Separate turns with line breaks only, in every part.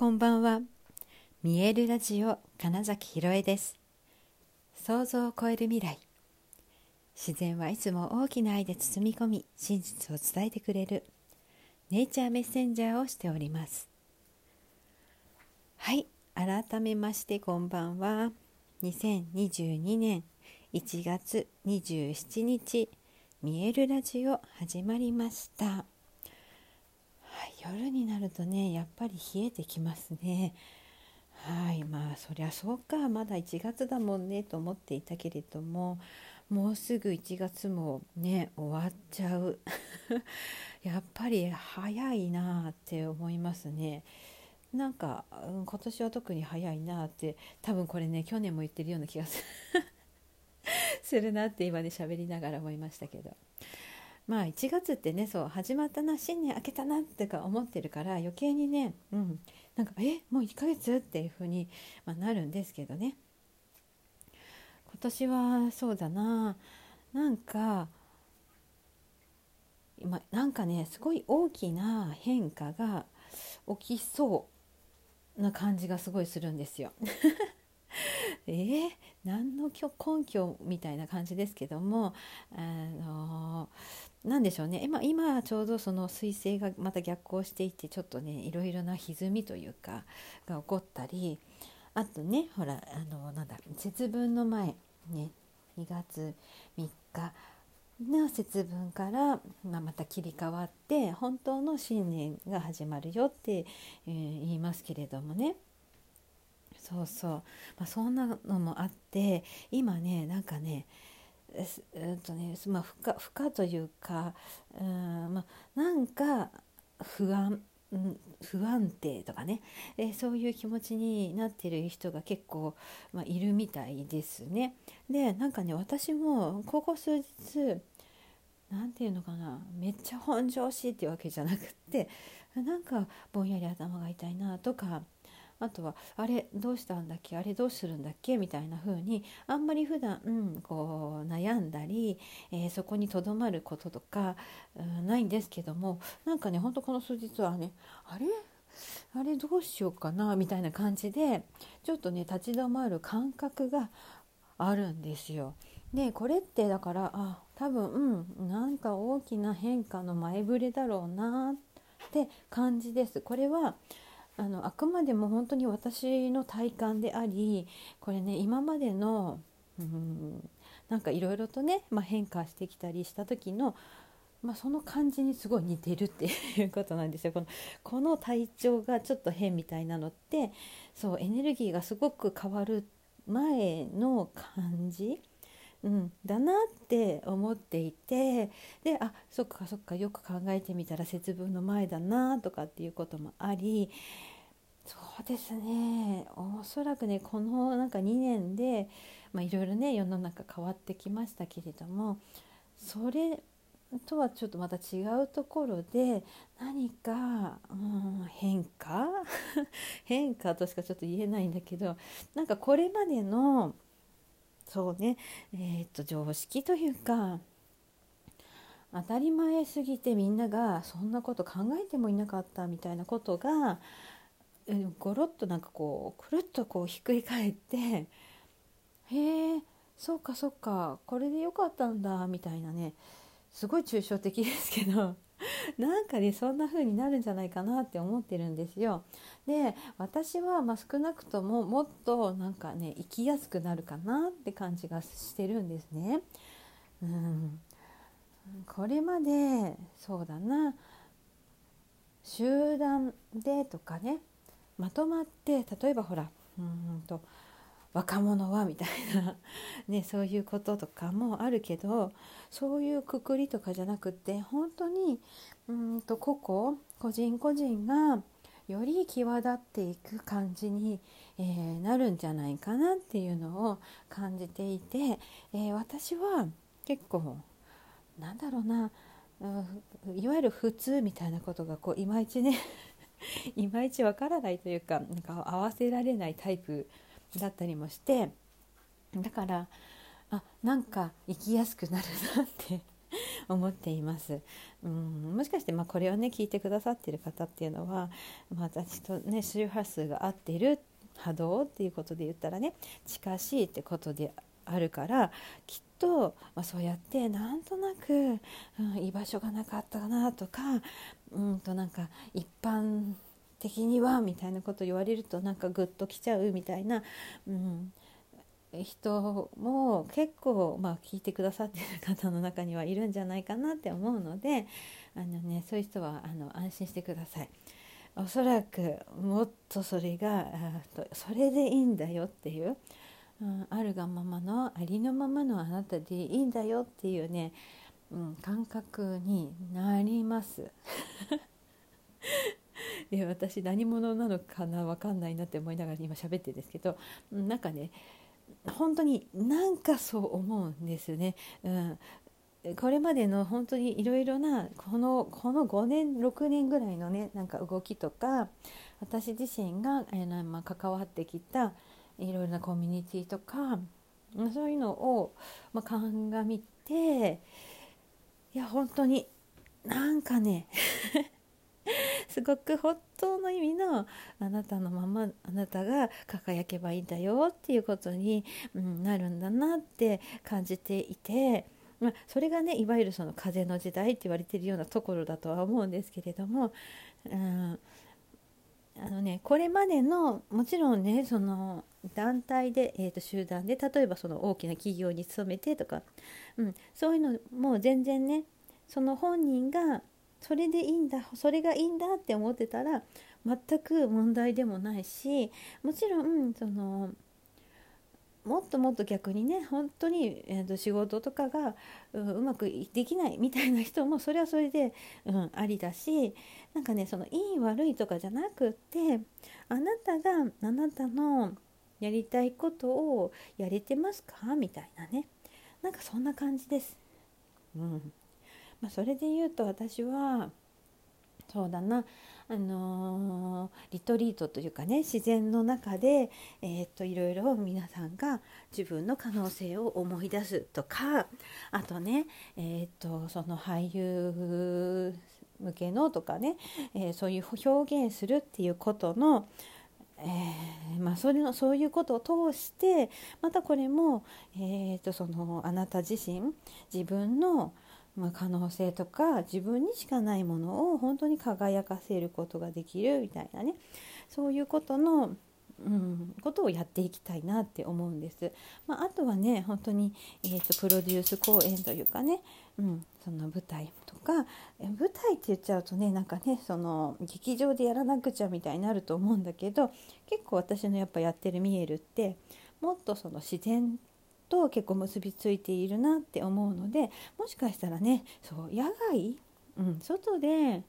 こんばんは。見えるラジオ金崎ひろえです。想像を超える未来。自然はいつも大きな愛で包み込み真実を伝えてくれるネイチャーメッセンジャーをしております。はい改めましてこんばんは。2022年1月27日見えるラジオ始まりました。夜になるとねやっぱり冷えてきますね。はいまあそりゃそうかまだ1月だもんねと思っていたけれどももうすぐ1月もね終わっちゃう。やっぱり早いなって思いますね。なんか、うん、今年は特に早いなって多分これね去年も言ってるような気がする。するなって今ね喋りながら思いましたけど。まあ1月ってねそう始まったな新年明けたなってか思ってるから余計にね、うん、なんかえもう1ヶ月っていう風に、まあ、なるんですけどね今年はそうだななんか今なんかねすごい大きな変化が起きそうな感じがすごいするんですよ。えー、何の根拠みたいな感じですけどもあの何でしょうね。今今ちょうどその彗星がまた逆行していてちょっとねいろいろな歪みというかが起こったりあとねほらあのなんだ節分の前ね2月3日の節分から、まあ、また切り替わって本当の新年が始まるよって、えー、言いますけれどもね。そうそう、まあ、そんなのもあって今ねなんかねえっとねまあ、負荷負荷というかうん、まあ、なんか不安不安定とかね、えそういう気持ちになってる人が結構、まあ、いるみたいですね。でなんかね私もここ数日何て言うのかなめっちゃ本調子っていうわけじゃなくってなんかぼんやり頭が痛いなとかあとはあれどうしたんだっけ？あれどうするんだっけ？みたいな風にあんまり普段、うん、こう悩んだり、えー、そこにとどまることとか、うん、ないんですけどもなんかねほんとこの数日はねあれ？あれどうしようかな？みたいな感じでちょっとね立ち止まる感覚があるんですよ。でこれってだからあ多分うんなんか大きな変化の前触れだろうなって感じです。これはあのあくまでも本当に私の体感でありこれね今までのうんなんかいろいろとね、まあ、変化してきたりした時の、まあ、その感じにすごい似てるっていうことなんですよ。このこの体調がちょっと変みたいなのってそうエネルギーがすごく変わる前の感じうん、だなって思っていてであそっかそっかよく考えてみたら節分の前だなとかっていうこともありそうですね。おそらくねこのなんか2年でいろいろね世の中変わってきましたけれどもそれとはちょっとまた違うところで何か、うん、変化？変化としかちょっと言えないんだけどなんかこれまでのそうね。えー、っと常識というか当たり前すぎてみんながそんなこと考えてもいなかったみたいなことがゴロッとなんかこうくるっとこうひっくり返ってへえそうかそうかこれでよかったんだみたいなね。すごい抽象的ですけど。なんかねそんな風になるんじゃないかなって思ってるんですよ。で私はま少なくとももっとなんかね生きやすくなるかなって感じがしてるんですね。うんこれまでそうだな集団でとかねまとまって例えばほらうんと若者はみたいな、ね、そういうこととかもあるけどそういうくくりとかじゃなくって本当にうんと個々個人個人がより際立っていく感じに、えー、なるんじゃないかなっていうのを感じていて、えー、私は結構なんだろうな、うん、いわゆる普通みたいなことがこういまいちね いまいちわからないというかなんか合わせられないタイプだったりもしてだからあなんか生きやすくなるなって 思っています。うん、もしかしてまあこれをね聞いてくださってる方っていうのは、まあ、私とね周波数が合ってる波動っていうことで言ったらね近しいってことであるからきっと、まあ、そうやってなんとなく、うん、居場所がなかったかなとかうんとなんか一般的にはみたいなこと言われるとなんかグッときちゃうみたいな、うん、人も結構、まあ、聞いてくださってる方の中にはいるんじゃないかなって思うのであの、ね、そういう人はあの安心してください。おそらくもっとそれがそれでいいんだよっていう、うん、あるがままのありのままのあなたでいいんだよっていうね、うん、感覚になります。で私何者なのかな分かんないなって思いながら今喋ってるんですけどなんかね本当になんかそう思うんですね。うんこれまでの本当にいろいろなこのこの5年6年ぐらいのねなんか動きとか私自身が、えーまあ、関わってきたいろいろなコミュニティとかそういうのを、まあ、鑑みていや本当になんかねすごく本当の意味のあなたのままあなたが輝けばいいんだよっていうことに、うん、なるんだなって感じていて。まあ、それがねいわゆるその風の時代って言われてるようなところだとは思うんですけれども、うん、あのねこれまでのもちろんねその団体で、えー、と集団で例えばその大きな企業に勤めてとか、うん、そういうのも全然ねその本人がそれでいいんだそれがいいんだって思ってたら全く問題でもないしもちろんそのもっともっと逆にね本当に、えー、と仕事とかが、ううまくできないみたいな人もそれはそれで、うん、ありだしなんかねそのいい悪いとかじゃなくってあなたがあなたのやりたいことをやれてますか？みたいなね。なんかそんな感じです。うん。まあ、それで言うと私はそうだなあのー、リトリートというかね自然の中で、えー、っといろいろ皆さんが自分の可能性を思い出すとかあとね、えー、っとその俳優向けのとかね、えそういう表現するっていうことのえー、まあ、それのそういうことを通してまたこれも、えーとそのあなた自身自分の、まあ、可能性とか自分にしかないものを本当に輝かせることができるみたいなね。そういうことの、うん、ことをやっていきたいなって思うんです。まあ、あとはね本当に、えーと、プロデュース公演というかね、うん、その舞台とか。舞台って言っちゃうとねなんかねその劇場でやらなくちゃみたいになると思うんだけど結構私のやっぱやってる見えるってもっとその自然と結構結びついているなって思うのでもしかしたらねそう野外、うん、外で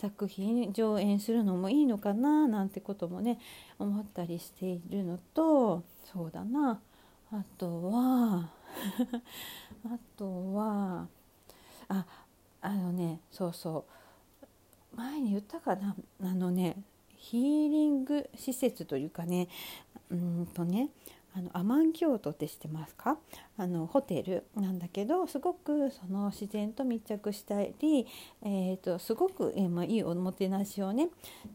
作品上演するのもいいのかななんてこともね思ったりしているのとそうだな。あとは あとはああのねそうそう。前に言ったかな。あのねヒーリング施設というかねうんとねあのアマン京都って知ってますか？あのホテルなんだけどすごくその自然と密着したり、えーと、すごく、えー、まあ、いいおもてなしをね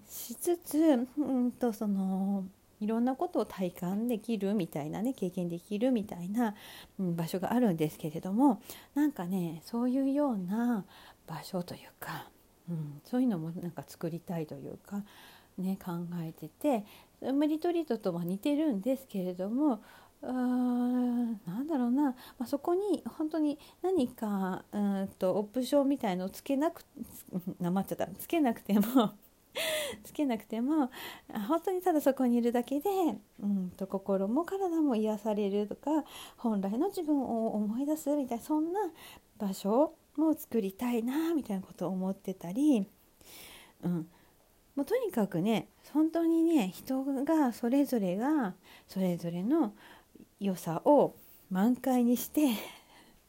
しつつうんとそのいろんなことを体感できるみたいなね経験できるみたいな、うん、場所があるんですけれどもなんかねそういうような場所というか、うん、そういうのもなんか作りたいというか、ね、考えててリトリートとは似てるんですけれどもあなんだろうな、まあ、そこに本当に何かうんとオプションみたいのをつけなくなまっちゃったつけなくてもつけなくても本当にただそこにいるだけで、うんと心も体も癒されるとか本来の自分を思い出すみたいなそんな場所も作りたいなみたいなことを思ってたり、うん、もうとにかくね本当にね人がそれぞれがそれぞれの良さを満開にして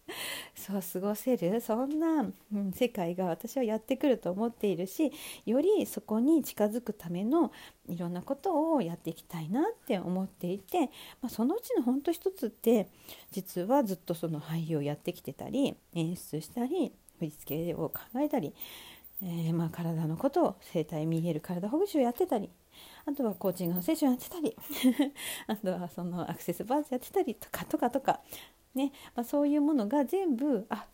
そう過ごせるそんな、うん、世界が私はやってくると思っているしよりそこに近づくためのいろんなことをやっていきたいなって思っていて、まあ、そのうちの本当一つって実はずっとその俳優をやってきてたり演出したり振り付けを考えたり、えー、まあ、体のことを整体見える体ほぐしをやってたりあとはコーチングのセッションやってたり あとはそのアクセスバーズやってたりとかとかとかね、まあ、そういうものが全部あ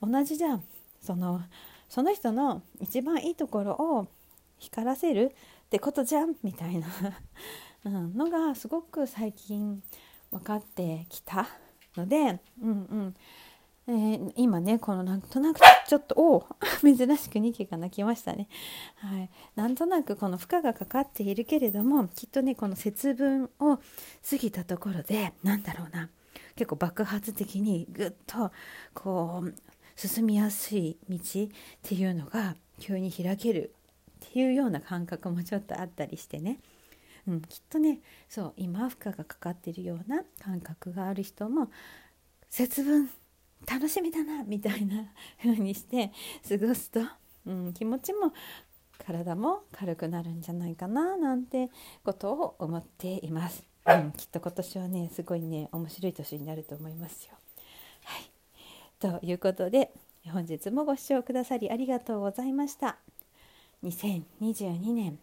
同じじゃん。そのその人の一番いいところを光らせるってことじゃんみたいな のがすごく最近分かってきたので、うんうん。えー、今ねこのなんとなくちょっとお 珍しく2匹が鳴きましたね、はい、なんとなくこの負荷がかかっているけれどもきっとねこの節分を過ぎたところでなんだろうな。結構爆発的にぐっとこう進みやすい道っていうのが急に開けるっていうような感覚もちょっとあったりしてね、うん、きっとねそう今負荷がかかってるような感覚がある人も節分楽しみだなみたいな風にして過ごすと、うん、気持ちも体も軽くなるんじゃないかななんてことを思っています。うん、きっと今年はねすごいね面白い年になると思いますよ。はい、ということで本日もご視聴くださりありがとうございました。2022年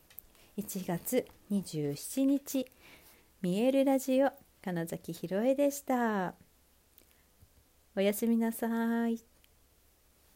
1月27日見えるラジオ金崎ひろえでした。おやすみなさい。